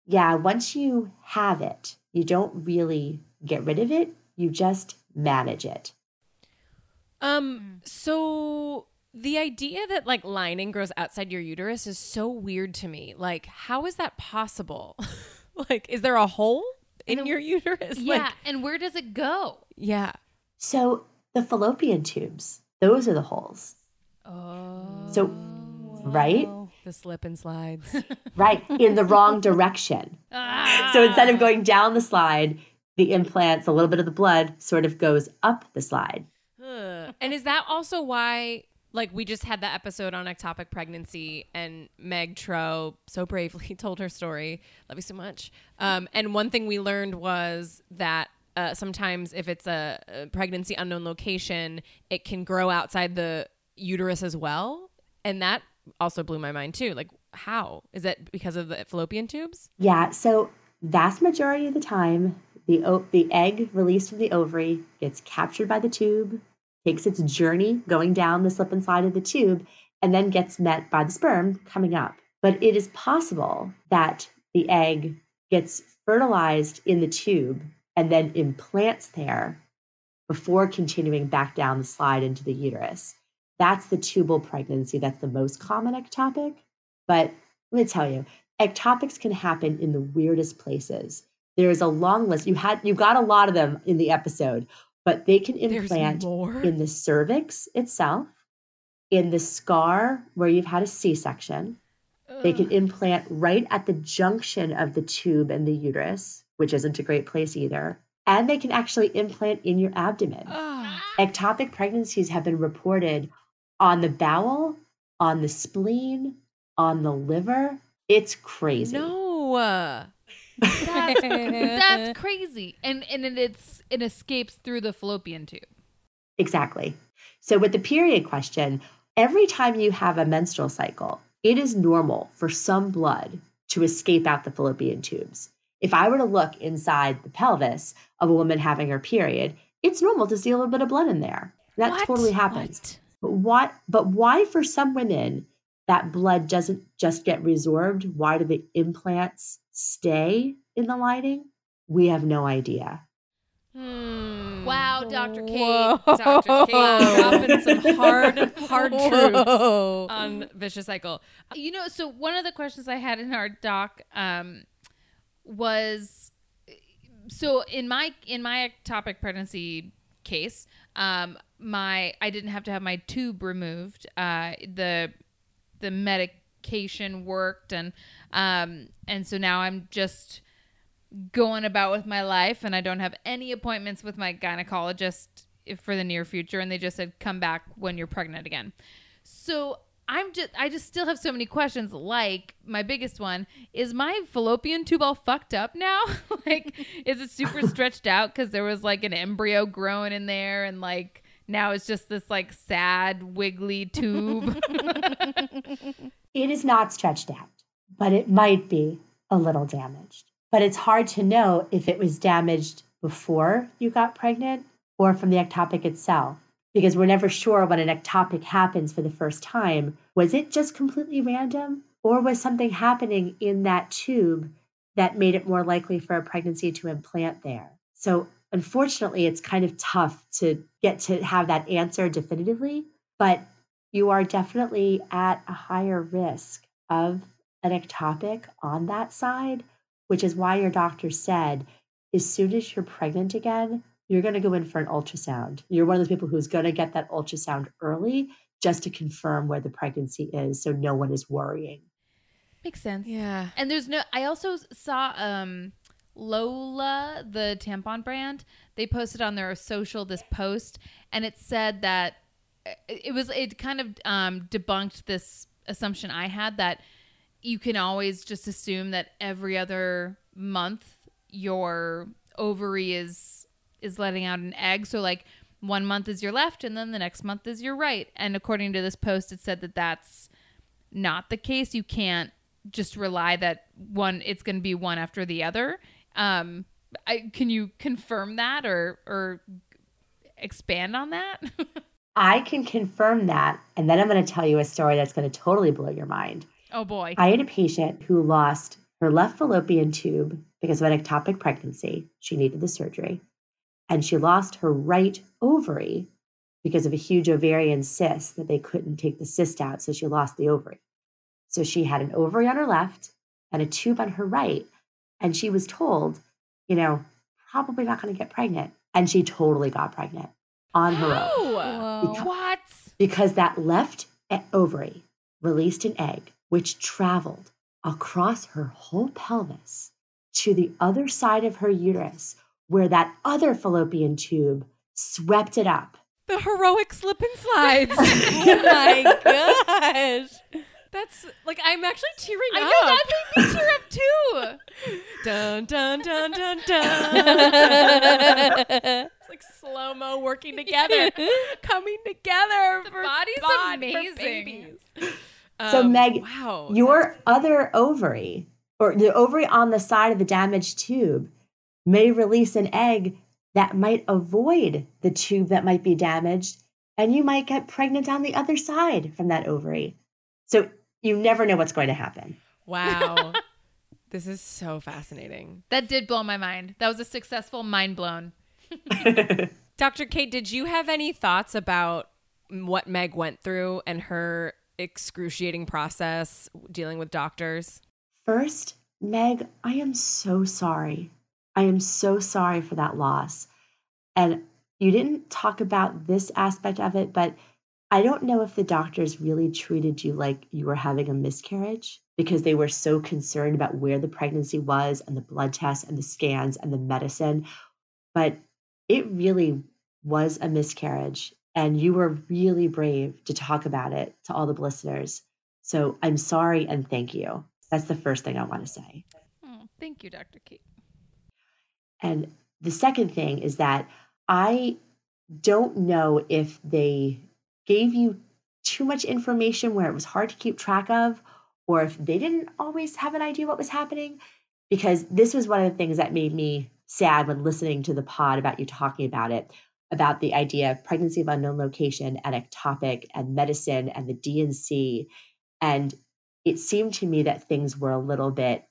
S6: Yeah, once you have it, you don't really get rid of it, you just manage it.
S2: Um, so the idea that like lining grows outside your uterus is so weird to me. Like, how is that possible? like, is there a hole in
S3: And-
S2: your uterus?
S3: Yeah,
S2: Like,
S3: and where does it go?
S2: yeah.
S6: So the fallopian tubes, those are the holes.
S3: Oh.
S6: So, right?
S2: Oh, the slip and slides.
S6: Right, in the wrong direction. Ah. So instead of going down the slide, the implants, a little bit of the blood sort of goes up the slide.
S2: Ugh. and is that also why like we just had that episode on ectopic pregnancy and Meg Tro so bravely told her story. Love you so much. Um, and one thing we learned was that uh, sometimes if it's a, a pregnancy unknown location, it can grow outside the uterus as well. And that also blew my mind too. Like, how is that because of the fallopian tubes?
S6: Yeah, so vast majority of the time, the o- the egg released from the ovary gets captured by the tube, takes its journey going down the slip and slide of the tube, and then gets met by the sperm coming up. But it is possible that the egg gets fertilized in the tube and then implants there before continuing back down the slide into the uterus. That's the tubal pregnancy. That's the most common ectopic. But let me tell you, ectopics can happen in the weirdest places. There is a long list. You had you got a lot of them in the episode, but they can implant in the cervix itself, in the scar where you've had a C-section. They can implant right at the junction of the tube and the uterus, which isn't a great place either. And they can actually implant in your abdomen.
S2: Ugh.
S6: Ectopic pregnancies have been reported on the bowel, on the spleen, on the liver. It's crazy.
S2: no.
S3: That's, that's crazy. And and it, it's it escapes through the fallopian tube.
S6: Exactly. So, with the period question, every time you have a menstrual cycle, it is normal for some blood to escape out the fallopian tubes. If I were to look inside the pelvis of a woman having her period, it's normal to see a little bit of blood in there. That
S1: What?
S6: totally happens.
S1: What?
S6: But what but why for some women that blood doesn't just get resorbed? Why do the implants stay in the lighting, We have no idea.
S2: Hmm.
S3: Wow, Dr. Kate.
S2: Whoa.
S3: Dr. Kate dropping some
S2: hard, hard truths
S1: Whoa.
S2: on vicious cycle.
S3: You know, so one of the questions I had in our doc um, was so in my in my ectopic pregnancy case, um, my I didn't have to have my tube removed. Uh, the the worked, and um, and so now I'm just going about with my life, and I don't have any appointments with my gynecologist for the near future, and they just said come back when you're pregnant again. So I'm just I just still have so many questions. Like my biggest one is my fallopian tube all fucked up now? like is it super stretched out because there was like an embryo growing in there and like now it's just this like sad wiggly tube.
S6: It is not stretched out, but it might be a little damaged. But it's hard to know if it was damaged before you got pregnant or from the ectopic itself, because we're never sure when an ectopic happens for the first time. Was it just completely random, or was something happening in that tube that made it more likely for a pregnancy to implant there? So, unfortunately, it's kind of tough to get to have that answer definitively, but you are definitely at a higher risk of an ectopic on that side, which is why your doctor said as soon as you're pregnant again, you're going to go in for an ultrasound. You're one of those people who's going to get that ultrasound early just to confirm where the pregnancy is so no one is worrying.
S3: Makes sense.
S2: Yeah.
S3: And there's no I also saw um Lola, the tampon brand, they posted on their social this post and it said that it was it kind of um debunked this assumption I had that you can always just assume that every other month your ovary is is letting out an egg. So like one month is your left and then the next month is your right. And according to this post it said that that's not the case. You can't just rely that one it's going to be one after the other. Um I, can you confirm that or or expand on that
S6: I can confirm that. And then I'm going to tell you a story that's going to totally blow your mind.
S3: oh boy
S6: I had a patient who lost her left fallopian tube because of an ectopic pregnancy. She needed the surgery. And she lost her right ovary because of a huge ovarian cyst that they couldn't take the cyst out. So she lost the ovary. So she had an ovary on her left and a tube on her right. And she was told, you know, probably not going to get pregnant. And she totally got pregnant on her own
S2: Oh.
S6: Because-
S3: what
S6: because that left ovary released an egg which traveled across her whole pelvis to the other side of her uterus where that other fallopian tube swept it up.
S2: The heroic slip and slides.
S1: oh my gosh.
S2: That's like I'm actually tearing
S3: i
S2: up.
S3: know that made me tear up too
S2: Dun dun dun dun dun. it's like slow mo working together, coming together.
S3: The
S2: for
S3: body's
S2: bod- for
S3: amazing.
S2: babies.
S6: So,
S2: Um,
S6: Meg,
S2: wow,
S6: Your other ovary, or the ovary on the side of the damaged tube, may release an egg that might avoid the tube that might be damaged, and you might get pregnant on the other side from that ovary. So you never know what's going to happen.
S2: wow. this is so fascinating.
S3: that did blow my mind that was a successful mind blown
S2: Dr. Kate, did you have any thoughts about what Meg went through and her excruciating process dealing with doctors?
S6: First, Meg, I am so sorry. I am so sorry for that loss. And you didn't talk about this aspect of it, but I don't know if the doctors really treated you like you were having a miscarriage because they were so concerned about where the pregnancy was and the blood tests and the scans and the medicine. But it really was a miscarriage. And you were really brave to talk about it to all the listeners. So I'm sorry and thank you. That's the first thing I want to say.
S3: oh, thank you dr kate
S6: And the second thing is that I don't know if they gave you too much information where it was hard to keep track of, or if they didn't always have an idea what was happening. because this was one of the things that made me sad when listening to the pod about you talking about it about the idea of pregnancy of unknown location and ectopic and medicine and the D&C. And it seemed to me that things were a little bit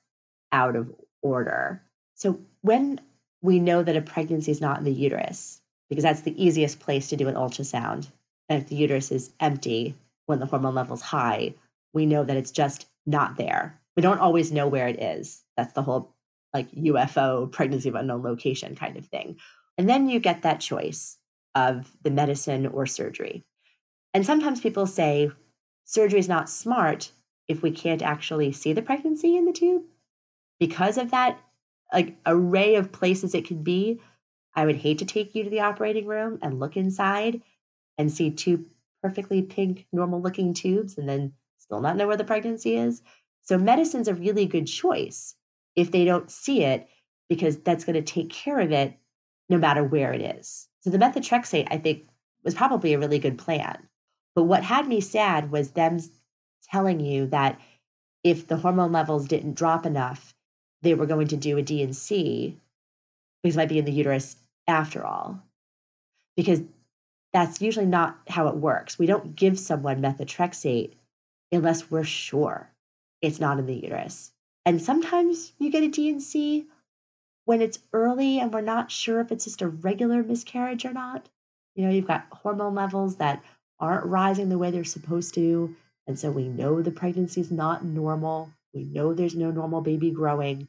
S6: out of order. So when we know that a pregnancy is not in the uterus, because that's the easiest place to do an ultrasound, and if the uterus is empty when the hormone level's high, we know that it's just not there. We don't always know where it is. That's the whole like UFO pregnancy of unknown location kind of thing. And then you get that choice of the medicine or surgery. And sometimes people say surgery is not smart if we can't actually see the pregnancy in the tube. Because of that like array of places it could be, I would hate to take you to the operating room and look inside and see two perfectly pink normal looking tubes and then still not know where the pregnancy is. So medicine's a really good choice if they don't see it because that's going to take care of it no matter where it is. So the methotrexate, I think, was probably a really good plan. But what had me sad was them telling you that if the hormone levels didn't drop enough, they were going to do a D&C because it might be in the uterus after all. Because that's usually not how it works. We don't give someone methotrexate unless we're sure it's not in the uterus. And sometimes you get a D&C when it's early and we're not sure if it's just a regular miscarriage or not. You know, you've got hormone levels that aren't rising the way they're supposed to. And so we know the pregnancy is not normal. We know there's no normal baby growing.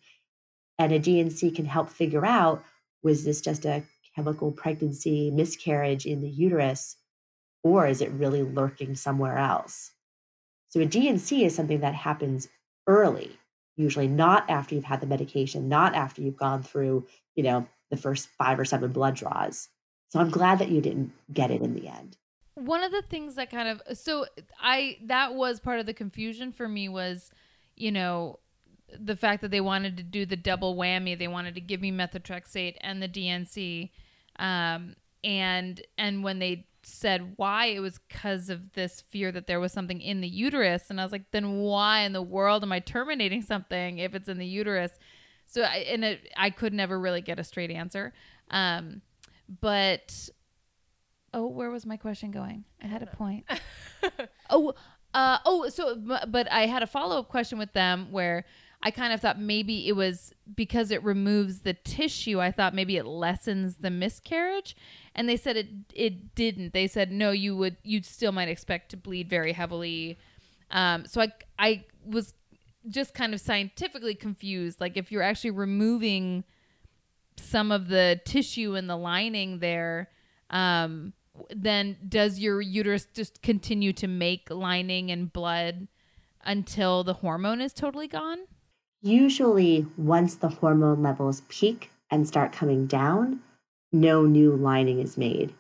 S6: And a D&C can help figure out was this just a chemical pregnancy miscarriage in the uterus, or is it really lurking somewhere else? So a D&C is something that happens early usually not after you've had the medication, not after you've gone through, you know, the first five or seven blood draws. So I'm glad that you didn't get it in the end.
S3: One of the things that kind of so I that was part of the confusion for me was, you know, the fact that they wanted to do the double whammy. They wanted to give me methotrexate and the D&C, um, and and when they said why? It was because of this fear that there was something in the uterus. And i was like then why in the world am i terminating something if it's in the uterus? So I, and it, I could never really get a straight answer. Um, but oh where was my question going? I had a point. Oh uh, oh so but i had a follow-up question with them where I kind of thought maybe it was because it removes the tissue. I thought maybe it lessens the miscarriage, and they said it it didn't. They said no, you would you still might expect to bleed very heavily. Um, so I I was just kind of scientifically confused. Like if you're actually removing some of the tissue in the lining there, um, then does your uterus just continue to make lining and blood until the hormone is totally gone?
S6: Usually, once the hormone levels peak and start coming down, no new lining is made.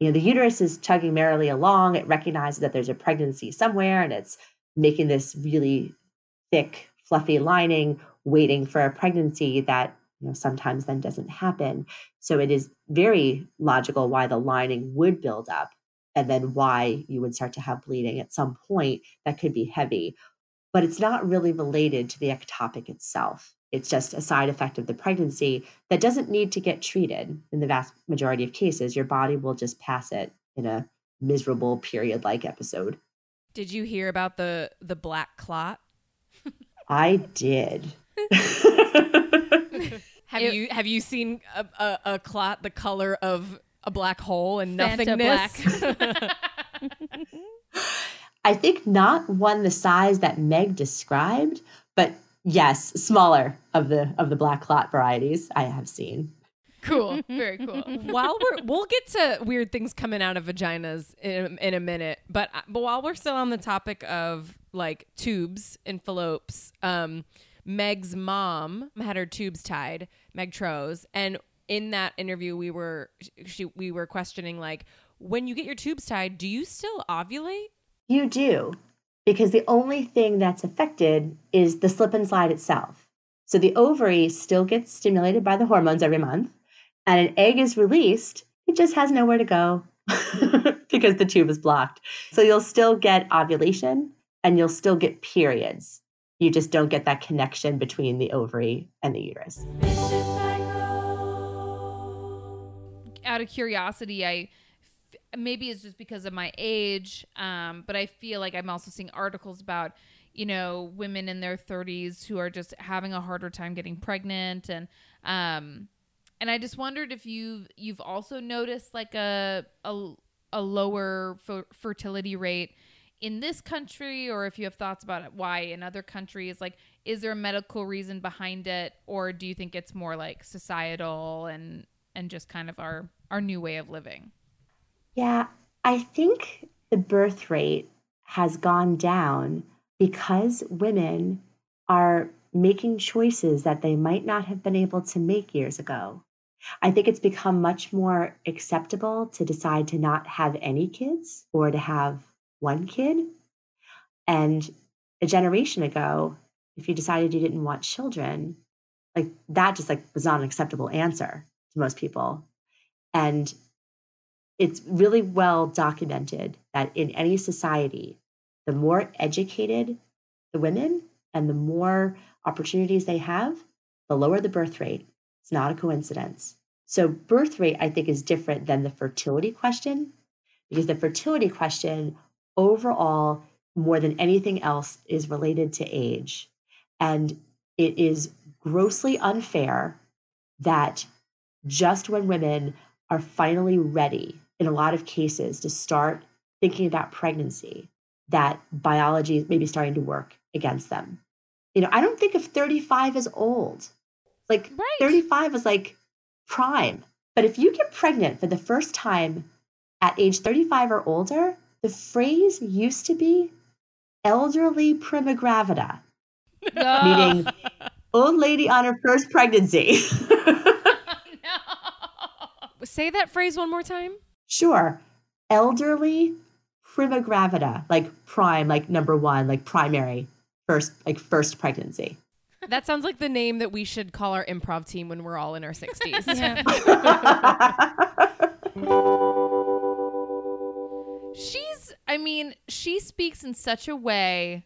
S6: You know, the uterus is chugging merrily along. It recognizes that there's a pregnancy somewhere and it's making this really thick, fluffy lining, waiting for a pregnancy that you know sometimes then doesn't happen. So it is very logical why the lining would build up and then why you would start to have bleeding at some point that could be heavy. But it's not really related to the ectopic itself. It's just a side effect of the pregnancy that doesn't need to get treated. In the vast majority of cases, your body will just pass it in a miserable period like episode.
S2: Did you hear about the the black clot?
S6: I did.
S2: Have you have you seen a, a, a clot the color of a black hole and
S3: Fanta
S2: nothingness?
S6: I think not one the size that Meg described, but yes, smaller of the of the black clot varieties I have seen.
S3: Cool, very cool.
S2: while we're we'll get to weird things coming out of vaginas in, in a minute, but but while we're still on the topic of like tubes and phallopes, um, Meg's mom had her tubes tied, Meg Trose, and in that interview we were she we were questioning like when you get your tubes tied, do you still ovulate?
S6: You do, because the only thing that's affected is the slip and slide itself. So the ovary still gets stimulated by the hormones every month, and an egg is released. It just has nowhere to go because the tube is blocked. So you'll still get ovulation and you'll still get periods. You just don't get that connection between the ovary and the uterus.
S3: out of curiosity, I maybe it's just because of my age, um, but I feel like I'm also seeing articles about you know women in their 30s who are just having a harder time getting pregnant, and um, and I just wondered if you you've also noticed like a a, a lower f- fertility rate in this country or if you have thoughts about why in other countries like is there a medical reason behind it or do you think it's more like societal and and just kind of our our new way of living
S6: Yeah, I think the birth rate has gone down because women are making choices that they might not have been able to make years ago. I think it's become much more acceptable to decide to not have any kids or to have one kid. And a generation ago, if you decided you didn't want children, like that just like was not an acceptable answer to most people. And it's really well documented that in any society, the more educated the women and the more opportunities they have, the lower the birth rate. It's not a coincidence. So, birth rate, I think, is different than the fertility question because the fertility question, overall, more than anything else, is related to age. And it is grossly unfair that just when women are finally ready, in a lot of cases, to start thinking about pregnancy, that biology is maybe starting to work against them. You know, I don't think of 35 as old. Like
S3: Right.
S6: 35 is like prime. But if you get pregnant for the first time at age 35 or older, the phrase used to be elderly prima gravida, meaning old lady on her first pregnancy.
S2: Say that phrase one more time.
S6: Sure. Elderly prima gravida, like prime, like number one, like primary, first, like first pregnancy.
S2: That sounds like the name that we should call our improv team when we're all in our 60s.
S3: She's i mean she speaks in such a way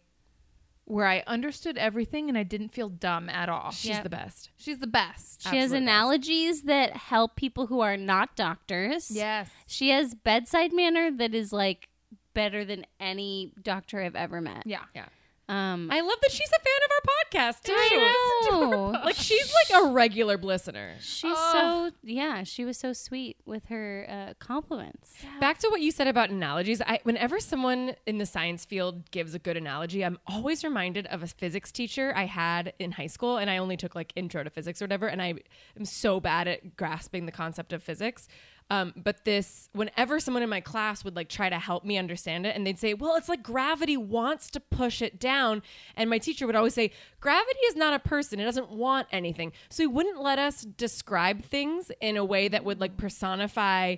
S3: where i understood everything and i didn't feel dumb at all
S2: She's
S1: Yep.
S2: the best.
S3: she's the best
S1: She has
S2: Absolute best.
S1: analogies that help people who are not doctors.
S3: yes
S1: She has bedside manner that is like better than any doctor I've ever met.
S3: Yeah.
S1: Yeah Um,
S2: I love that she's a fan of our podcast too.
S1: I know.
S2: Like she's like a regular listener.
S1: She's
S3: Oh.
S1: so yeah. She was so sweet with her uh, compliments.
S2: Back to what you said about analogies. I, whenever someone in the science field gives a good analogy, I'm always reminded of a physics teacher I had in high school, and I only took like intro to physics or whatever, and I am so bad at grasping the concept of physics. Um, but this, whenever someone in my class would like try to help me understand it, and they'd say, "Well, it's like gravity wants to push it down," and my teacher would always say, "Gravity is not a person; it doesn't want anything." So he wouldn't let us describe things in a way that would like personify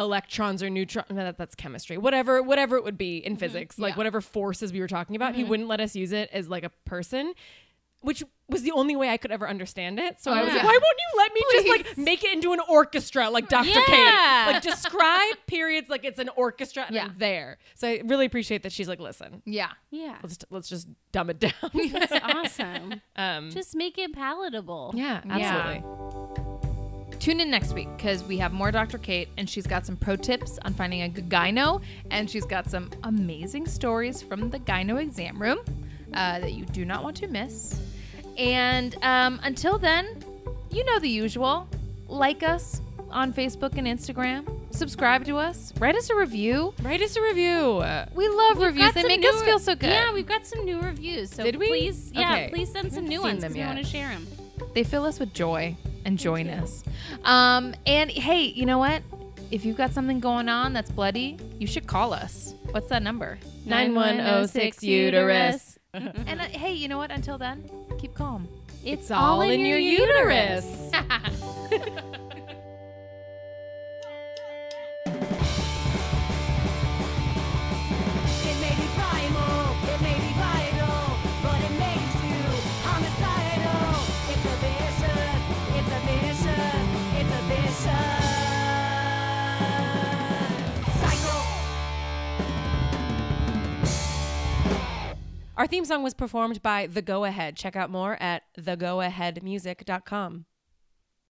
S2: electrons or neutrons that, that's chemistry. Whatever whatever it would be in physics like
S3: Yeah.
S2: whatever forces we were talking about he wouldn't let us use it as like a person which was the only way I could ever understand it. So I was like, why won't you let me just like make it into an orchestra like Dr.
S1: Yeah.
S2: Kate? Like describe periods like it's an orchestra and
S3: Yeah.
S2: I'm there. So I really appreciate that she's like, listen,
S3: yeah
S1: Yeah,
S2: let's let's just dumb it down.
S1: that's awesome.
S2: um,
S1: Just make it palatable.
S2: yeah,
S3: Yeah.
S2: absolutely.
S3: Tune in next week because we have more Dr. Kate and she's got some pro tips on finding a good gyno and she's got some amazing stories from the gyno exam room uh, that you do not want to miss. And um, until then, you know the usual. Like us on Facebook and Instagram. Subscribe to us. Write us a review.
S2: Write us a review.
S3: We love
S1: We've
S3: reviews. They make us feel so good.
S1: Yeah, we've got some new reviews. So
S2: Did we?
S1: please, yeah,
S2: Okay.
S1: please send some new ones because we want to share them.
S3: They fill us with joy and joyness. Um, and hey, you know what? If you've got something going on that's bloody, you should call us. What's that number?
S2: 9106 uterus.
S3: And uh, hey, you know what? Until then, keep calm.
S1: It's,
S2: all in your uterus.
S7: It
S2: Our theme song was performed by The Go Ahead. Check out more at thegoaheadmusic.com.